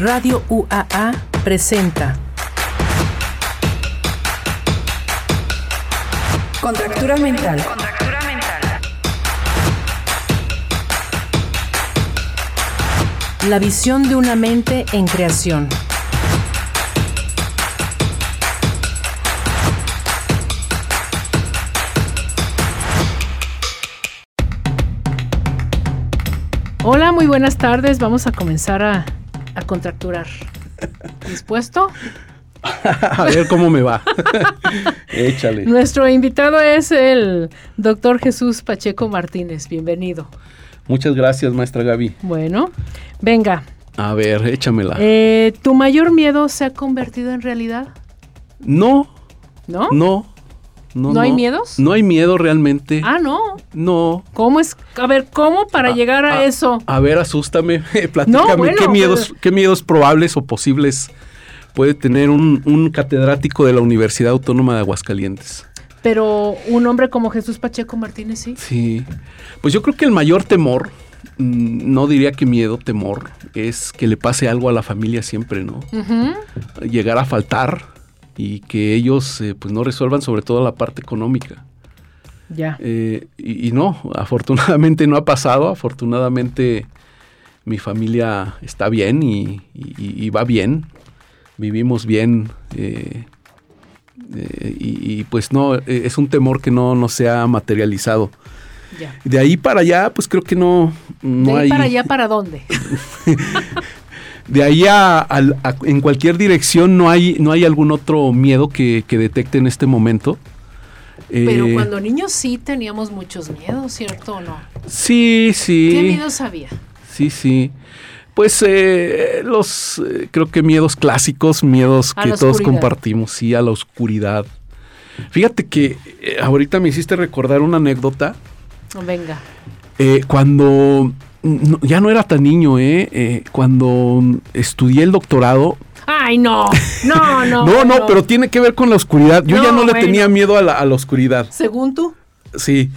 Radio UAA presenta Contractura mental. Contractura mental. La visión de una mente en creación. Hola, muy buenas tardes. Vamos a comenzar a, a contracturar. ¿Dispuesto? a ver cómo me va. Échale. Nuestro invitado es el doctor Jesús Pacheco Martínez. Bienvenido. Muchas gracias, maestra Gaby. Bueno, venga. A ver, échamela. Eh, ¿Tu mayor miedo se ha convertido en realidad? no, ¿No? no, no. ¿No hay miedos? No hay miedo realmente. Ah, no. No. ¿Cómo es? A ver, ¿cómo para Ah, llegar a ah, eso? A ver, asústame. Platícame. bueno, ¿qué, miedos, pero- ¿Qué miedos probables o posibles puede tener un, un catedrático de la Universidad Autónoma de Aguascalientes? Pero un hombre como Jesús Pacheco Martínez, sí. Sí. Pues yo creo que el mayor temor, mm, no diría que miedo, temor, es que le pase algo a la familia siempre, ¿no? Llegar a faltar y que ellos eh, pues no resuelvan sobre todo la parte económica. Ya. Eh, y, y no, afortunadamente no ha pasado, afortunadamente mi familia está bien y, y- y va bien, vivimos bien eh, y, pues no, eh, es un temor que no, no se ha materializado. Ya. De ahí para allá pues creo que no, no ¿De ahí hay... para allá para dónde? De ahí a, en cualquier dirección no hay, no hay algún otro miedo que, que detecte en este momento. Pero Eh, cuando niños sí teníamos muchos miedos, ¿cierto o no? Sí, sí. ¿Qué miedos había? Sí, sí. Pues eh, los, eh, creo que miedos clásicos, miedos A que todos oscuridad. compartimos, sí, a la oscuridad. Fíjate que ahorita me hiciste recordar una anécdota. Venga. Cuando no- ya no era tan niño, eh, eh, cuando estudié el doctorado, Ay, no. No, no. No, no, pero tiene que ver con la oscuridad. Yo ya No, no le bueno. tenía miedo a la, a la oscuridad. Según tú. Sí.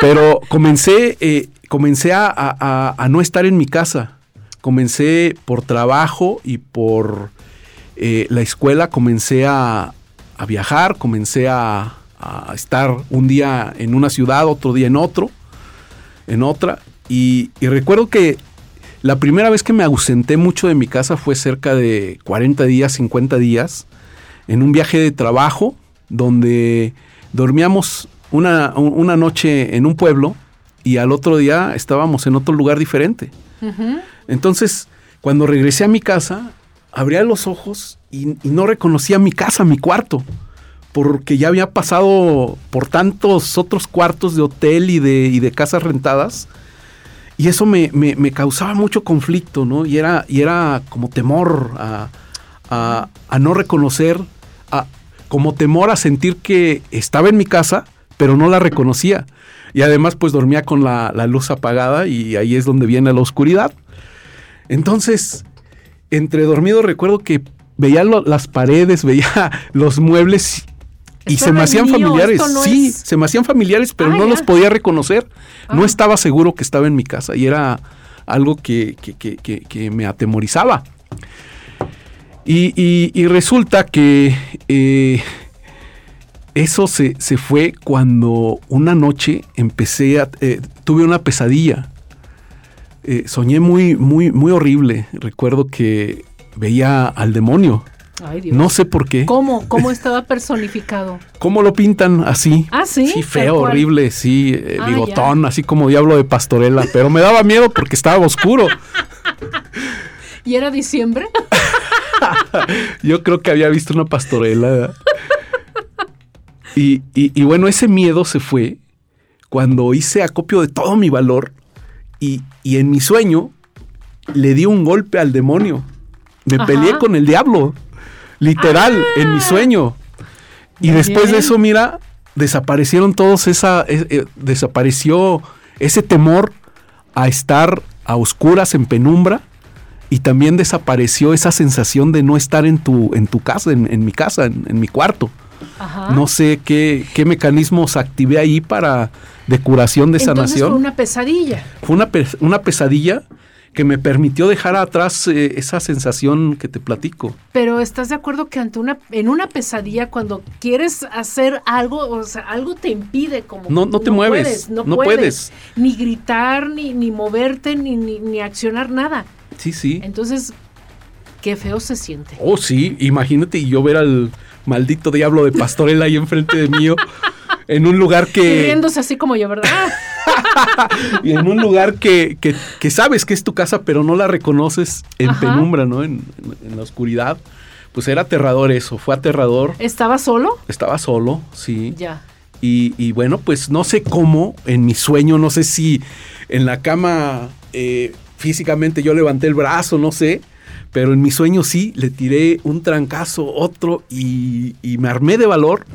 Pero comencé, eh, comencé a, a- a- a no estar en mi casa. Comencé por trabajo y por eh, la escuela, comencé a, a viajar, comencé a, a estar un día en una ciudad, otro día en otro, en otra. Y, y recuerdo que la primera vez que me ausenté mucho de mi casa fue cerca de 40 días, 50 días, en un viaje de trabajo donde dormíamos una, un- una noche en un pueblo y al otro día estábamos en otro lugar diferente. Entonces, cuando regresé a mi casa, abría los ojos y, y no reconocía mi casa, mi cuarto, porque ya había pasado por tantos otros cuartos de hotel y de, y de casas rentadas. Y eso me, me- causaba mucho conflicto, ¿no? Y era, y era como temor a, a- no reconocer, a- como temor a sentir que estaba en mi casa, pero no la reconocía. Y además, pues dormía con la, la luz apagada y ahí es donde viene la oscuridad. Entonces, entre dormido recuerdo que veía las paredes, veía los muebles y se me hacían mío, familiares. no sí, es- se me hacían familiares, pero Ah, no ya. los podía reconocer. No Ah. estaba seguro que estaba en mi casa y era algo que, que- que- que- que me atemorizaba. Y, y- y resulta que eh, eso se, se fue cuando una noche empecé a... eh, tuve una pesadilla. Eh, soñé muy, muy, muy horrible. Recuerdo que veía al demonio. Ay, Dios. No sé por qué. ¿Cómo? ¿Cómo estaba personificado? ¿Cómo lo pintan así? Ah, sí. Sí, feo, horrible, sí, eh, Ah, bigotón, así como diablo de pastorela. Pero me daba miedo porque estaba oscuro. ¿Y era diciembre? Yo creo que había visto una pastorela. Y, y- y bueno, ese miedo se fue cuando hice acopio de todo mi valor y, y en mi sueño le di un golpe al demonio. Me Ajá. peleé con el diablo, literal, en mi sueño. Y después de eso, mira, desaparecieron todos esa, es- eh, desapareció ese temor a estar a oscuras, en penumbra, y también desapareció esa sensación de no estar en tu, en tu casa, en, en mi casa, en, en mi cuarto. Ajá. No sé qué, qué mecanismos activé ahí para de curación, de Entonces sanación. fue una pesadilla. Fue una, una pesadilla que me permitió dejar atrás eh, esa sensación que te platico. Pero estás de acuerdo que ante una en una pesadilla cuando quieres hacer algo, o sea, algo te impide como no no te mueves, no, puedes, ni gritar ni ni moverte ni, ni ni accionar nada. Sí, sí. Entonces qué feo se siente. Oh, sí, imagínate yo ver al maldito diablo de Pastorela ahí enfrente de mí en un lugar que Y riéndose así como yo, ¿verdad? y en un lugar que, que, que sabes que es tu casa, pero no la reconoces en Ajá. penumbra, ¿no? En, en- en la oscuridad. Pues era aterrador eso, fue aterrador. ¿Estaba solo? Estaba solo, sí. Ya. Y, y bueno, pues no sé cómo, en mi sueño, no sé si en la cama eh, físicamente yo levanté el brazo, no sé, pero en mi sueño sí, le tiré un trancazo, otro, y, y me armé de valor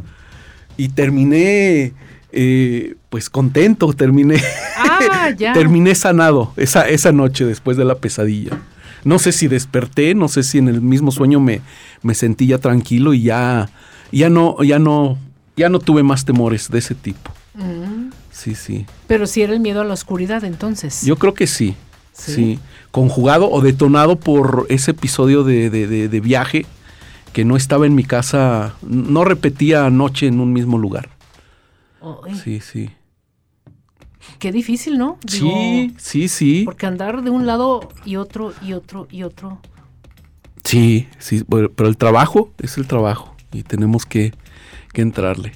y terminé, eh, pues contento, terminé, Ah, ya. terminé sanado esa, esa noche después de la pesadilla. No sé si desperté, no sé si en el mismo sueño me, me sentí ya tranquilo y ya, ya no, ya no, ya no tuve más temores de ese tipo. Mm. Sí, sí. Pero si era el miedo a la oscuridad, entonces. Yo creo que sí. Sí. Sí. Conjugado o detonado por ese episodio de, de- de- de viaje que no estaba en mi casa, no repetía anoche en un mismo lugar. Ay, Sí, sí. Qué difícil, ¿no? Sí, Digo, sí, sí. Porque andar de un lado y otro y otro y otro. Sí, sí, pero el trabajo es el trabajo y tenemos que, que entrarle.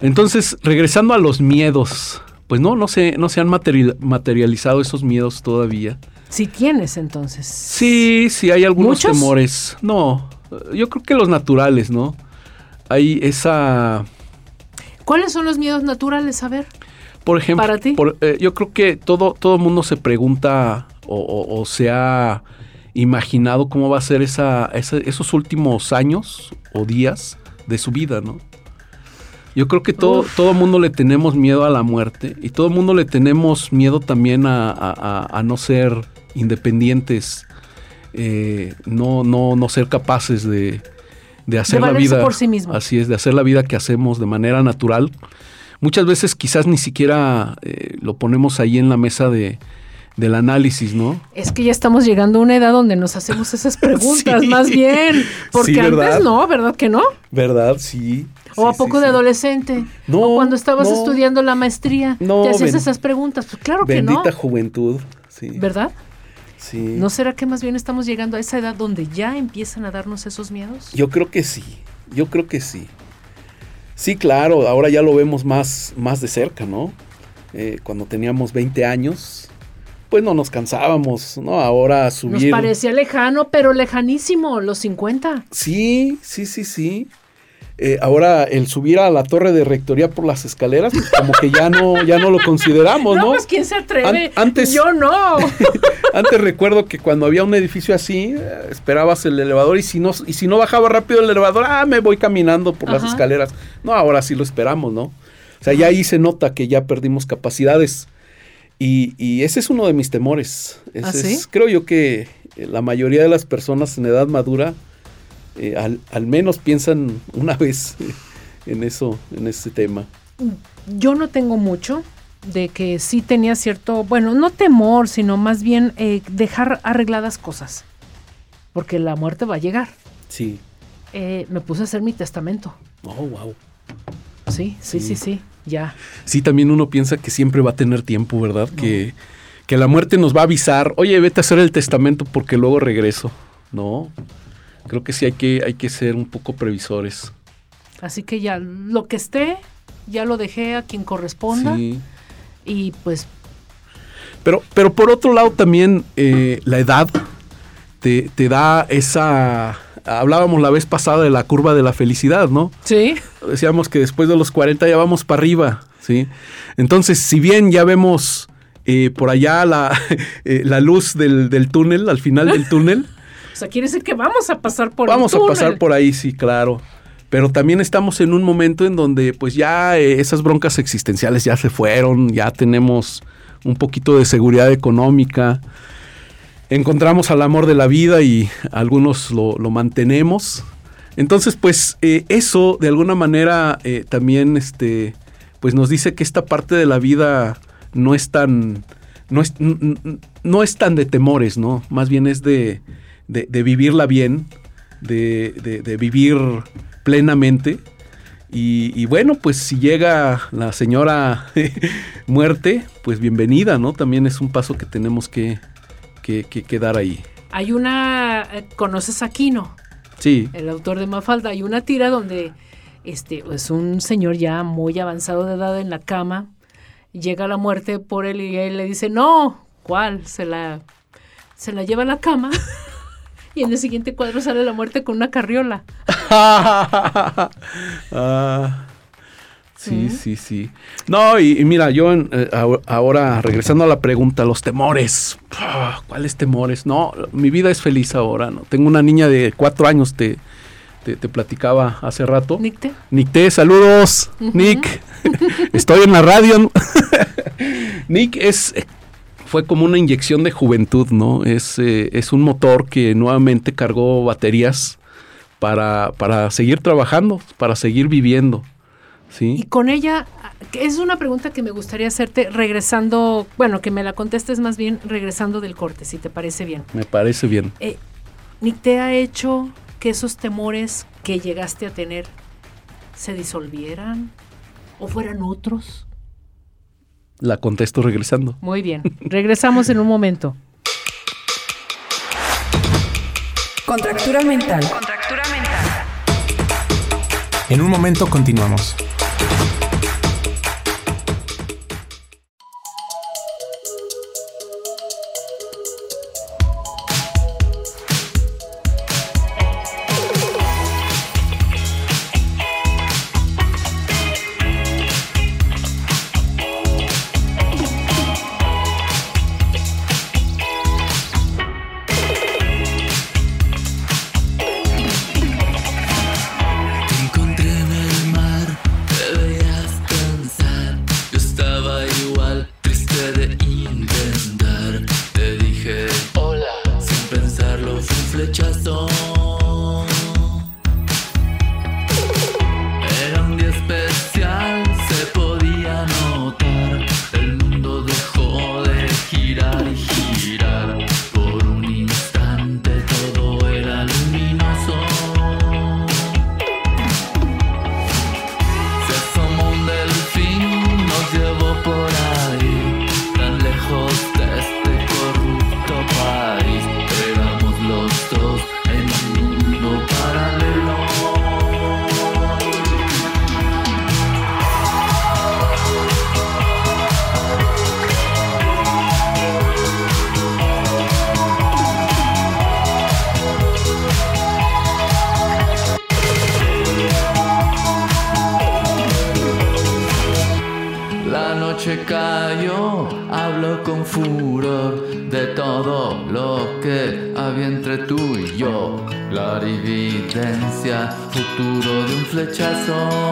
Entonces, regresando a los miedos, pues no, no se, no se han material- materializado esos miedos todavía. Si tienes, entonces. Sí, sí, hay algunos ¿Muchos? temores. No, yo creo que los naturales, ¿no? Hay esa, ¿Cuáles son los miedos naturales? A ver. por ejemplo, ¿Para ti? por- eh, yo creo que todo todo mundo se pregunta o, o- o se ha imaginado cómo va a ser esa, esa- esos últimos años o días de su vida, ¿no? Yo creo que todo Uf. todo mundo le tenemos miedo a la muerte y todo mundo le tenemos miedo también a, a- a- a no ser independientes, eh, no, no, no ser capaces de, de hacer la vida. por sí mismo. Así es, de hacer la vida que hacemos de manera natural. Muchas veces quizás ni siquiera eh, lo ponemos ahí en la mesa de, del análisis, ¿no? Es que ya estamos llegando a una edad donde nos hacemos esas preguntas, Sí. más bien. Porque Sí, antes no, ¿verdad que no? ¿Verdad? Sí. ¿O a poco de adolescente? No, ¿O cuando estabas no. estudiando la maestría? No, ¿Te hacías esas preguntas? Pues claro que Bendita no. juventud. Sí. ¿Verdad? Sí. ¿No será que más bien estamos llegando a esa edad donde ya empiezan a darnos esos miedos? Yo creo que sí. Yo creo que sí. Sí, claro, ahora ya lo vemos más, más de cerca, ¿no? Eh, cuando teníamos 20 años, pues no nos cansábamos, ¿no? Ahora Nos subir. parecía lejano, pero lejanísimo, los 50. Sí, sí, sí, sí. Eh, ahora el subir a la torre de rectoría por las escaleras, pues como que ya no, ya no lo consideramos, No, ¿no? pues ¿quién se atreve? An- antes- Yo no. Antes recuerdo que cuando había un edificio así, eh, esperabas el elevador y si no, y si no bajaba rápido el elevador, ah, me voy caminando por las escaleras. No, ahora sí lo esperamos, ¿no? O sea, ya ahí se nota que ya perdimos capacidades. Y, y ese es uno de mis temores. Ese ¿Ah, sí? es- creo yo que la mayoría de las personas en edad madura eh, al, al menos piensan una vez en eso, en ese tema. Yo no tengo mucho de que sí tenía cierto, bueno, no temor, sino más bien eh, dejar arregladas cosas. Porque la muerte va a llegar. Sí. Eh, me puse a hacer mi testamento. Oh, wow. Sí, sí, sí, Sí. sí, ya. Sí, también uno piensa que siempre va a tener tiempo, ¿verdad? Que, que la muerte nos va a avisar, oye, vete a hacer el testamento porque luego regreso. No, creo que sí hay que, hay que ser un poco previsores. Así que ya lo que esté, ya lo dejé a quien corresponda. Sí. Y pues Pero, pero por otro lado también eh, la edad te, te da esa... Hablábamos la vez pasada de la curva de la felicidad, ¿no? sí, Decíamos que después de los 40 ya vamos para arriba, ¿sí? Entonces, si bien ya vemos eh, por allá la, eh, la luz del, del túnel, al final del túnel, o sea, quiere decir que vamos a pasar por el vamos a pasar por ahí, sí, claro. Pero también estamos en un momento en donde pues ya eh, esas broncas existenciales ya se fueron, ya tenemos un poquito de seguridad económica, encontramos al amor de la vida y algunos lo, lo mantenemos. Entonces pues eh, eso de alguna manera eh, también este, pues nos dice que esta parte de la vida no es tan, no es, no es tan de temores, ¿no? Más bien es de, de, vivirla bien, de, de, vivir plenamente. Y, bueno, pues si llega la señora muerte, pues bienvenida, ¿no? También es un paso que tenemos que, que, dar ahí. Hay una, eh, ¿conoces a Aquino? Sí. El autor de Mafalda. Hay una tira donde este, es un señor ya muy avanzado de edad en la cama, llega la muerte por él y él le dice, no, ¿cuál? Se la, se la lleva a la cama. y en el siguiente cuadro sale la muerte con una carriola. Ah, sí, sí, sí. No, y, mira, yo eh, ahora regresando a la pregunta, los temores. Ah, ¿Cuáles temores? No, mi vida es feliz ahora. ¿no? Tengo una niña de cuatro años, te, te, platicaba hace rato. Nicte. Nicte, saludos. Nick, estoy en la radio. Nick es fue como una inyección de juventud, ¿no? Es, eh, es un motor que nuevamente cargó baterías para, para seguir trabajando, para seguir viviendo. ¿sí? Y con ella, es una pregunta que me gustaría hacerte regresando, bueno, que me la contestes más bien regresando del corte, si te parece bien. Me parece bien. Eh, Nick te ha hecho que esos temores que llegaste a tener se disolvieran o fueran otros? La contesto regresando. Muy bien, regresamos en un momento. Contractura mental. Contractura mental. En un momento continuamos. futuro de un flechazo.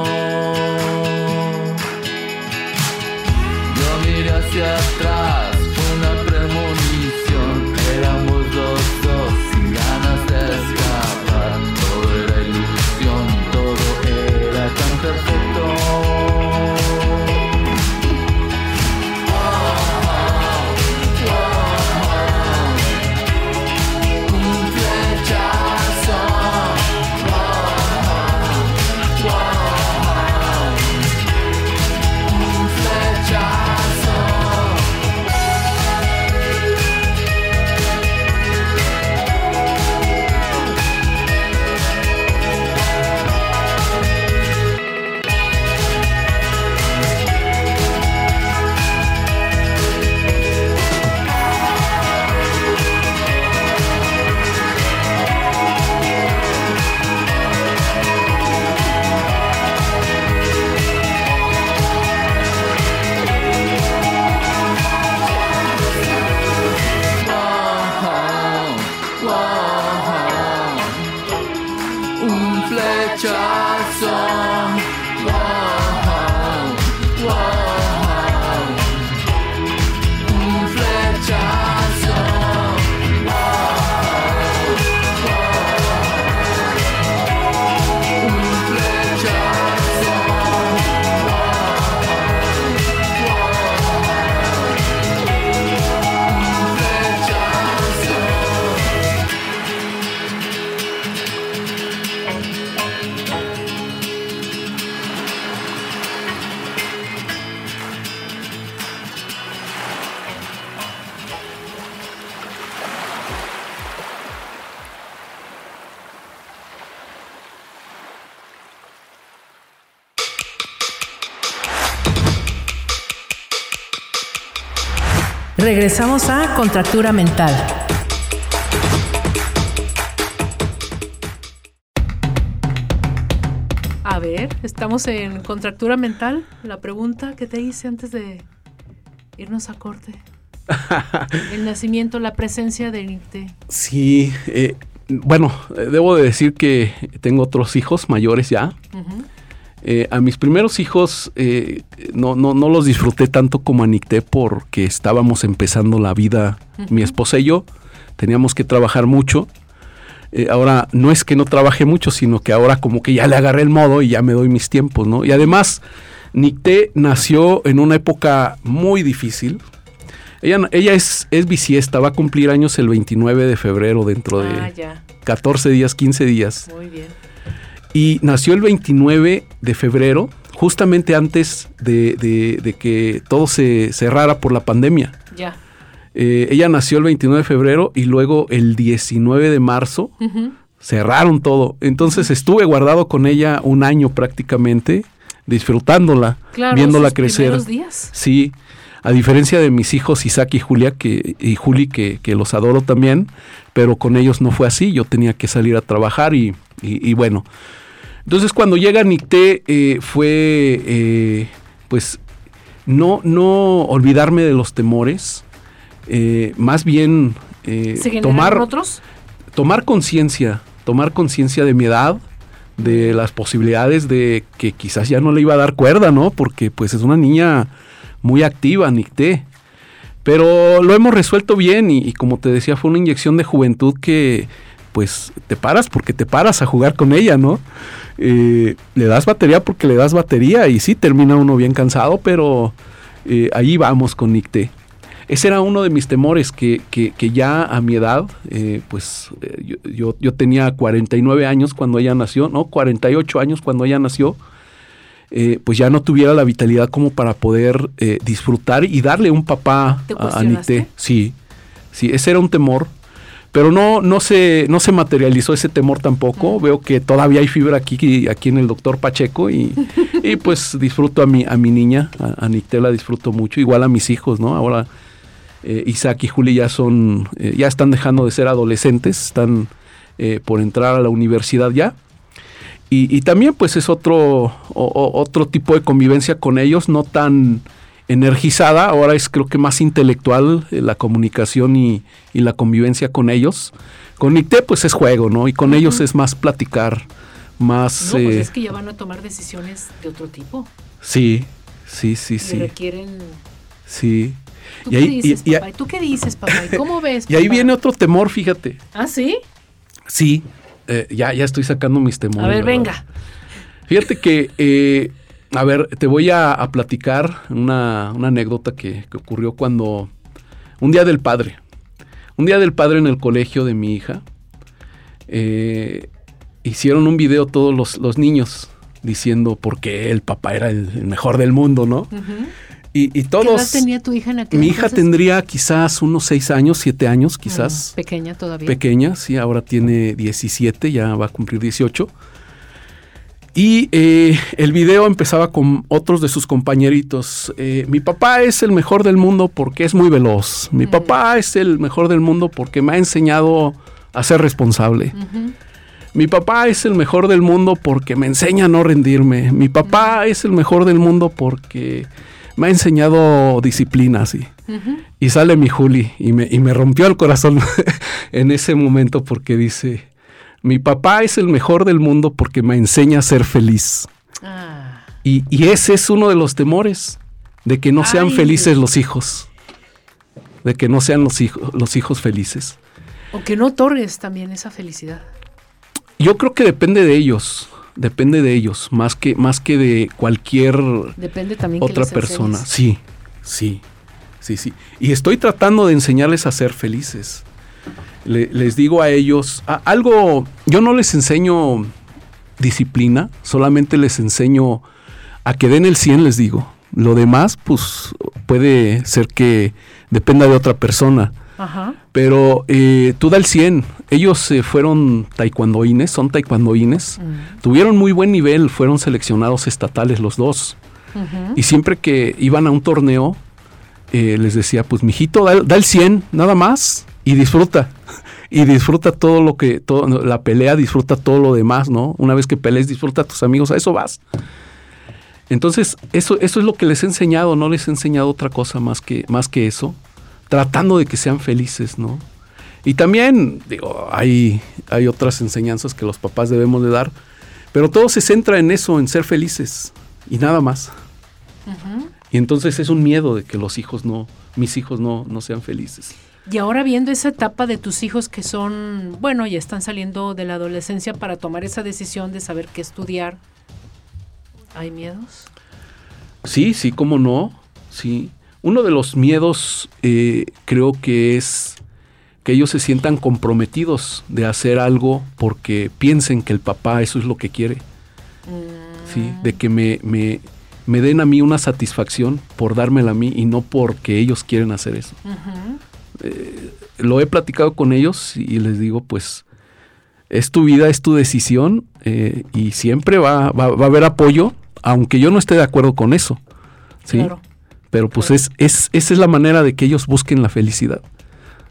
tchau. Regresamos a Contractura Mental. A ver, estamos en Contractura Mental. La pregunta que te hice antes de irnos a corte. El nacimiento, la presencia de Nicté. Sí, eh, bueno, eh, debo de decir que tengo otros hijos mayores ya. Ujú. Eh, a mis primeros hijos eh, no, no, no los disfruté tanto como a Nicté porque estábamos empezando la vida, mi esposa y yo. Teníamos que trabajar mucho. Eh, ahora, no es que no trabaje mucho, sino que ahora como que ya le agarré el modo y ya me doy mis tiempos, ¿no? Y además, Nicté nació en una época muy difícil. Ella, ella es, es bisiesta, va a cumplir años el 29 de febrero, dentro de Ah, ya. 14 días, 15 días. Muy bien. Y nació el 29 de febrero, justamente antes de, de- de que todo se cerrara por la pandemia. Ya. Eh, ella nació el 29 de febrero y luego el 19 de marzo cerraron todo. Entonces estuve guardado con ella un año prácticamente, disfrutándola, Claro, viéndola crecer. días. Sí, a diferencia de mis hijos Isaac y Julia, que, y Juli, que, que los adoro también, pero con ellos no fue así, yo tenía que salir a trabajar y, y- y bueno. Entonces cuando llega Nicté eh, fue, eh, pues, no, no olvidarme de los temores, eh, más bien eh, ¿Se tomar otros? tomar conciencia, tomar conciencia de mi edad, de las posibilidades de que quizás ya no le iba a dar cuerda, ¿no? Porque pues es una niña muy activa, Nicté. Pero lo hemos resuelto bien y, y como te decía, fue una inyección de juventud que pues te paras porque te paras a jugar con ella, ¿no? Eh, le das batería porque le das batería y sí termina uno bien cansado, pero eh, ahí vamos con Nicté. Ese era uno de mis temores, que, que- que ya a mi edad, eh, pues yo, yo- yo tenía 49 años cuando ella nació, ¿no? 48 años cuando ella nació, pues ya no tuviera la vitalidad como para poder disfrutar y darle un papá ¿Te a, a? Nicté. Sí, sí, ese era un temor. Pero no, no, se, no se materializó ese temor tampoco. Veo que todavía hay fibra aquí, aquí en el doctor Pacheco y, y pues disfruto a mi, a mi niña, a, a Nicté la disfruto mucho, igual a mis hijos, ¿no? Ahora eh, Isaac y Juli ya son, eh, ya están dejando de ser adolescentes, están eh, por entrar a la universidad ya. Y, y también pues es otro, o- o- otro tipo de convivencia con ellos, no tan energizada, ahora es creo que más intelectual eh, la comunicación y, y la convivencia con ellos. Con Nicté pues es juego, ¿no? Y con ellos es más platicar, más... No, pues eh, es que ya van a tomar decisiones de otro tipo. Sí, sí, sí, Y sí, requieren... sí. ¿Tú Y qué ahí- y- dices, y- papá? ¿Y tú qué dices, papá? ¿Y cómo ves, Y ahí viene otro temor, fíjate. ¿Ah, sí? Sí, eh, ya, ya estoy sacando mis temores. A ver, ¿verdad? venga. Fíjate que, a ver, te voy a, a platicar una, una anécdota que, que ocurrió cuando, un día del padre, un día del padre en el colegio de mi hija, eh, hicieron un video todos los, los niños diciendo por qué el papá era el, el mejor del mundo, ¿no? Y, y ¿Qué edad todos... tenía tu hija en aquel Mi hija entonces? tendría quizás unos seis años, siete años, quizás Mm, pequeña todavía. pequeña, sí, ahora tiene 17, ya va a cumplir 18. Y eh, el video empezaba con otros de sus compañeritos. Eh, mi papá es el mejor del mundo porque es muy veloz. Mi Mm. papá es el mejor del mundo porque me ha enseñado a ser responsable. Mi papá es el mejor del mundo porque me enseña a no rendirme. Mi papá es el mejor del mundo porque me ha enseñado disciplina, sí. Ujú. Y sale mi Juli y me, y me rompió el corazón en ese momento porque dice, mi papá es el mejor del mundo porque me enseña a ser feliz. Ah, Y, y ese es uno de los temores, de que no sean Ay. felices los hijos, de que no sean los hijos, los hijos felices. o que no otorgues también esa felicidad. Yo creo que depende de ellos, depende de ellos, más que, más que de cualquier Depende también otra persona. Sí, sí, sí, sí. Y estoy tratando de enseñarles a ser felices. Le- les digo a ellos a- algo, yo no les enseño disciplina, solamente les enseño a que den el 100, les digo. Lo demás, pues puede ser que dependa de otra persona. Ajá. Pero eh, tú da el 100. Ellos eh, fueron taekwondoines, son taekwondoines. Mm. Tuvieron muy buen nivel, fueron seleccionados estatales los dos. Y siempre que iban a un torneo, eh, les decía, pues mijito, da, da el 100 nada más y disfruta. Y disfruta todo lo que, todo, la pelea, disfruta todo lo demás, ¿no? Una vez que pelees, disfruta a tus amigos, a eso vas. Entonces, eso, eso es lo que les he enseñado, no les he enseñado otra cosa más que, más que eso, tratando de que sean felices, ¿no? Y también, digo, hay, hay otras enseñanzas que los papás debemos de dar, pero todo se centra en eso, en ser felices y nada más. Y entonces es un miedo de que los hijos no, mis hijos no, no sean felices. Y ahora viendo esa etapa de tus hijos que son, bueno, ya están saliendo de la adolescencia para tomar esa decisión de saber qué estudiar, ¿hay miedos? Sí, sí, cómo no, sí. Uno de los miedos eh, creo que es que ellos se sientan comprometidos de hacer algo porque piensen que el papá eso es lo que quiere. Sí, de que me, me, me den a mí una satisfacción por dármela a mí y no porque ellos quieren hacer eso. Eh, lo he platicado con ellos y les digo, pues, es tu vida, es tu decisión eh, y siempre va, va, va a haber apoyo, aunque yo no esté de acuerdo con eso. ¿sí? Claro. Pero pues es, es, esa es la manera de que ellos busquen la felicidad,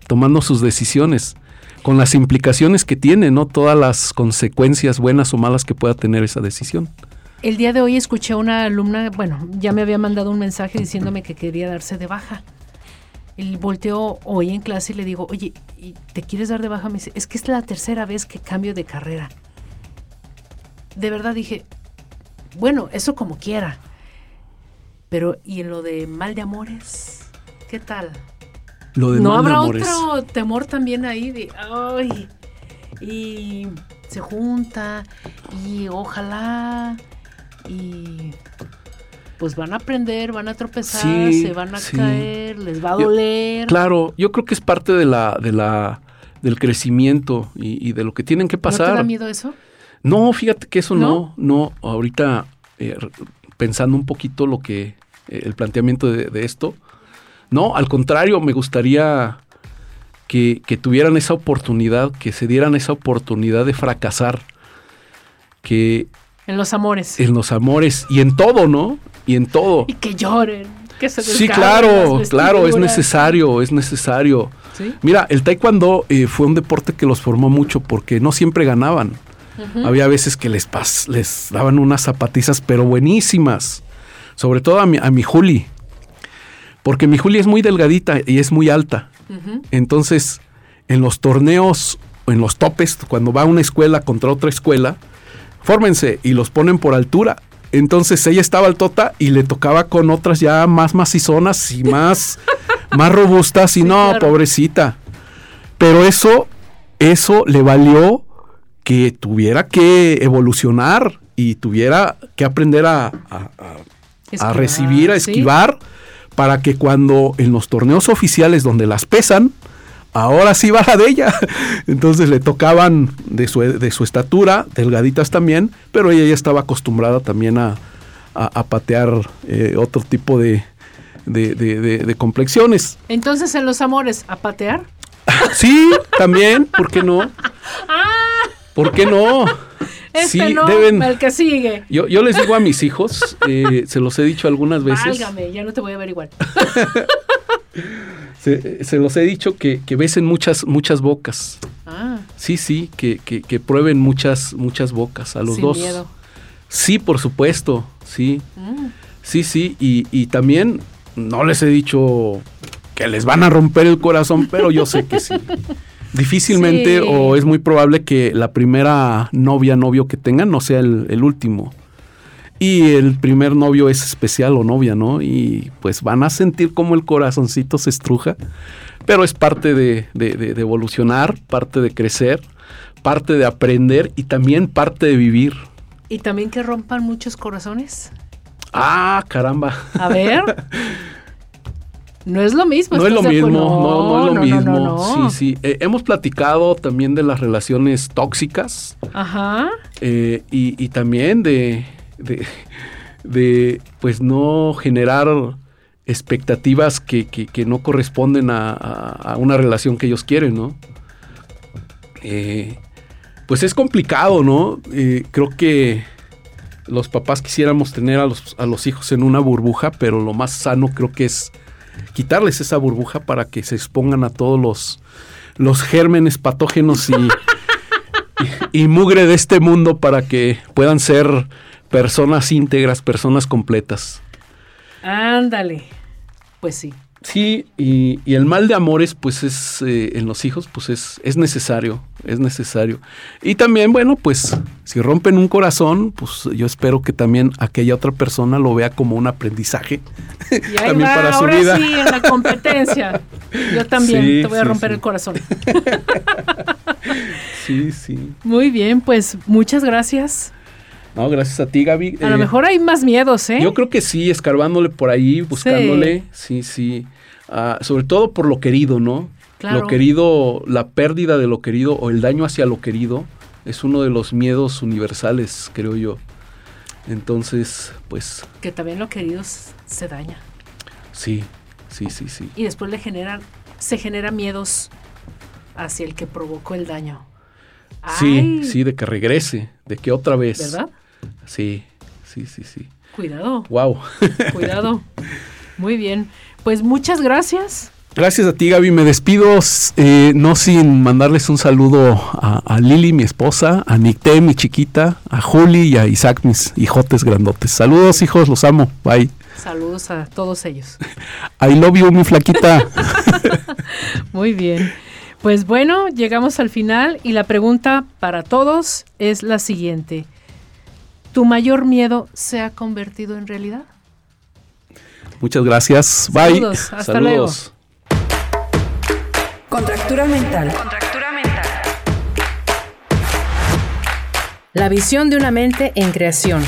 tomando sus decisiones, con las implicaciones que tiene, ¿no? Todas las consecuencias buenas o malas que pueda tener esa decisión. El día de hoy escuché a una alumna, bueno, ya me había mandado un mensaje diciéndome que quería darse de baja. Y volteó hoy en clase y le digo, oye, ¿y ¿te quieres dar de baja? Me dice, es que es la tercera vez que cambio de carrera. De verdad dije, bueno, eso como quiera. Pero, ¿y en lo de mal de amores? ¿Qué tal? Lo de ¿No mal de habrá amores. otro temor también ahí de, ay, y se junta, y ojalá, y pues van a aprender, van a tropezar, Sí, se van a sí. caer, les va a Yo- doler. Claro, yo creo que es parte de la, de la, del crecimiento y, y de lo que tienen que ¿No te pasar. da miedo eso? No, fíjate que eso ¿No? no, no, ahorita eh, pensando un poquito lo que, eh, el planteamiento de, de esto, no, al contrario, me gustaría que, que tuvieran esa oportunidad, que se dieran esa oportunidad de fracasar, que En los amores. en los amores y en todo, ¿no? Y en todo. Y que lloren, que se Sí, claro, claro, es necesario, es necesario. ¿Sí? Mira, el taekwondo eh, fue un deporte que los formó mucho porque no siempre ganaban. Había veces que les, pas- les daban unas zapatizas, pero buenísimas. Sobre todo a mi, a mi Juli. Porque mi Juli es muy delgadita y es muy alta. Entonces, en los torneos, o en los topes, cuando va una escuela contra otra escuela, fórmense y los ponen por altura. Entonces ella estaba altota y le tocaba con otras ya más macizonas y más, más robustas. Y Sí, no, claro. pobrecita. Pero eso, eso le valió que tuviera que evolucionar y tuviera que aprender a, a- a- a Esquivar, recibir, a sí. esquivar, para que cuando en los torneos oficiales donde las pesan, ahora sí va la de ella. Entonces le tocaban de su, de su estatura, delgaditas también, pero ella ya estaba acostumbrada también a, a- a patear eh, otro tipo de, de- de- complexiones. Entonces, en los amores, ¿a patear? Sí, también, ¿por qué no? ¿Por qué no? Este sí, no, deben. el que sigue. Yo, yo les digo a mis hijos, eh, se los he dicho algunas veces. Válgame, ya no te voy a ver igual. Se, se los he dicho que, que besen muchas, muchas bocas. Ah, Sí, sí, que, que- que prueben muchas, muchas bocas a los sin dos. miedo. Sí, por supuesto, sí. Mm. Sí, sí, y, y también no les he dicho que les van a romper el corazón, pero yo sé que sí. Difícilmente Sí. o es muy probable que la primera novia, novio que tengan no sea el, el último. Y el primer novio es especial o novia, ¿no? Y pues van a sentir como el corazoncito se estruja, pero es parte de, de- de- de evolucionar, parte de crecer, parte de aprender y también parte de vivir. Y también que rompan muchos corazones. Ah, caramba. A ver. No es lo mismo. No es lo ¿estás de mismo, no, no es lo mismo. no. Sí, sí. Eh, hemos platicado también de las relaciones tóxicas Ajá. eh, y, y también de, de, de, pues, no generar expectativas que, que- que no corresponden a, a- a una relación que ellos quieren, ¿no? Eh, pues es complicado, ¿no? Eh, creo que los papás quisiéramos tener a los, a los hijos en una burbuja, pero lo más sano creo que es quitarles esa burbuja para que se expongan a todos los, los gérmenes patógenos y, y, y mugre de este mundo para que puedan ser personas íntegras, personas completas. Ándale. Pues sí. Sí, y, y el mal de amores, pues es eh, en los hijos, pues es, es necesario, es necesario. Y también, bueno, pues si rompen un corazón, pues yo espero que también aquella otra persona lo vea como un aprendizaje Y ahí también va, para su vida. sí, en la competencia. Yo también Sí, te voy a romper sí. el corazón. Sí, sí. Muy bien, pues muchas gracias. No, gracias a ti, Gaby. A lo Eh, mejor hay más miedos, ¿eh? Yo creo que sí, escarbándole por ahí, buscándole, sí, sí. Ah, sobre todo por lo querido, ¿no? Claro. Lo querido, la pérdida de lo querido o el daño hacia lo querido es uno de los miedos universales, creo yo. Entonces, pues Que también lo querido se daña. sí, sí, sí, sí. Y después le generan, se generan miedos hacia el que provocó el daño. Sí, Ay, sí, de que regrese, de que otra vez. ¿Verdad? Sí, sí, sí, sí. Cuidado, Wow. cuidado. Muy bien. Pues muchas gracias. Gracias a ti, Gaby. Me despido, eh, no sin mandarles un saludo a, a Lili, mi esposa, a Nicté, mi chiquita, a Juli y a Isaac, mis hijotes grandotes. Saludos, hijos, los amo. Bye. Saludos a todos ellos. I love you, mi flaquita. Muy bien. Pues bueno, llegamos al final y la pregunta para todos es la siguiente. ¿Tu mayor miedo se ha convertido en realidad? Muchas gracias. Bye. Saludos, hasta Saludos. Contractura mental. Contractura mental. La visión de una mente en creación.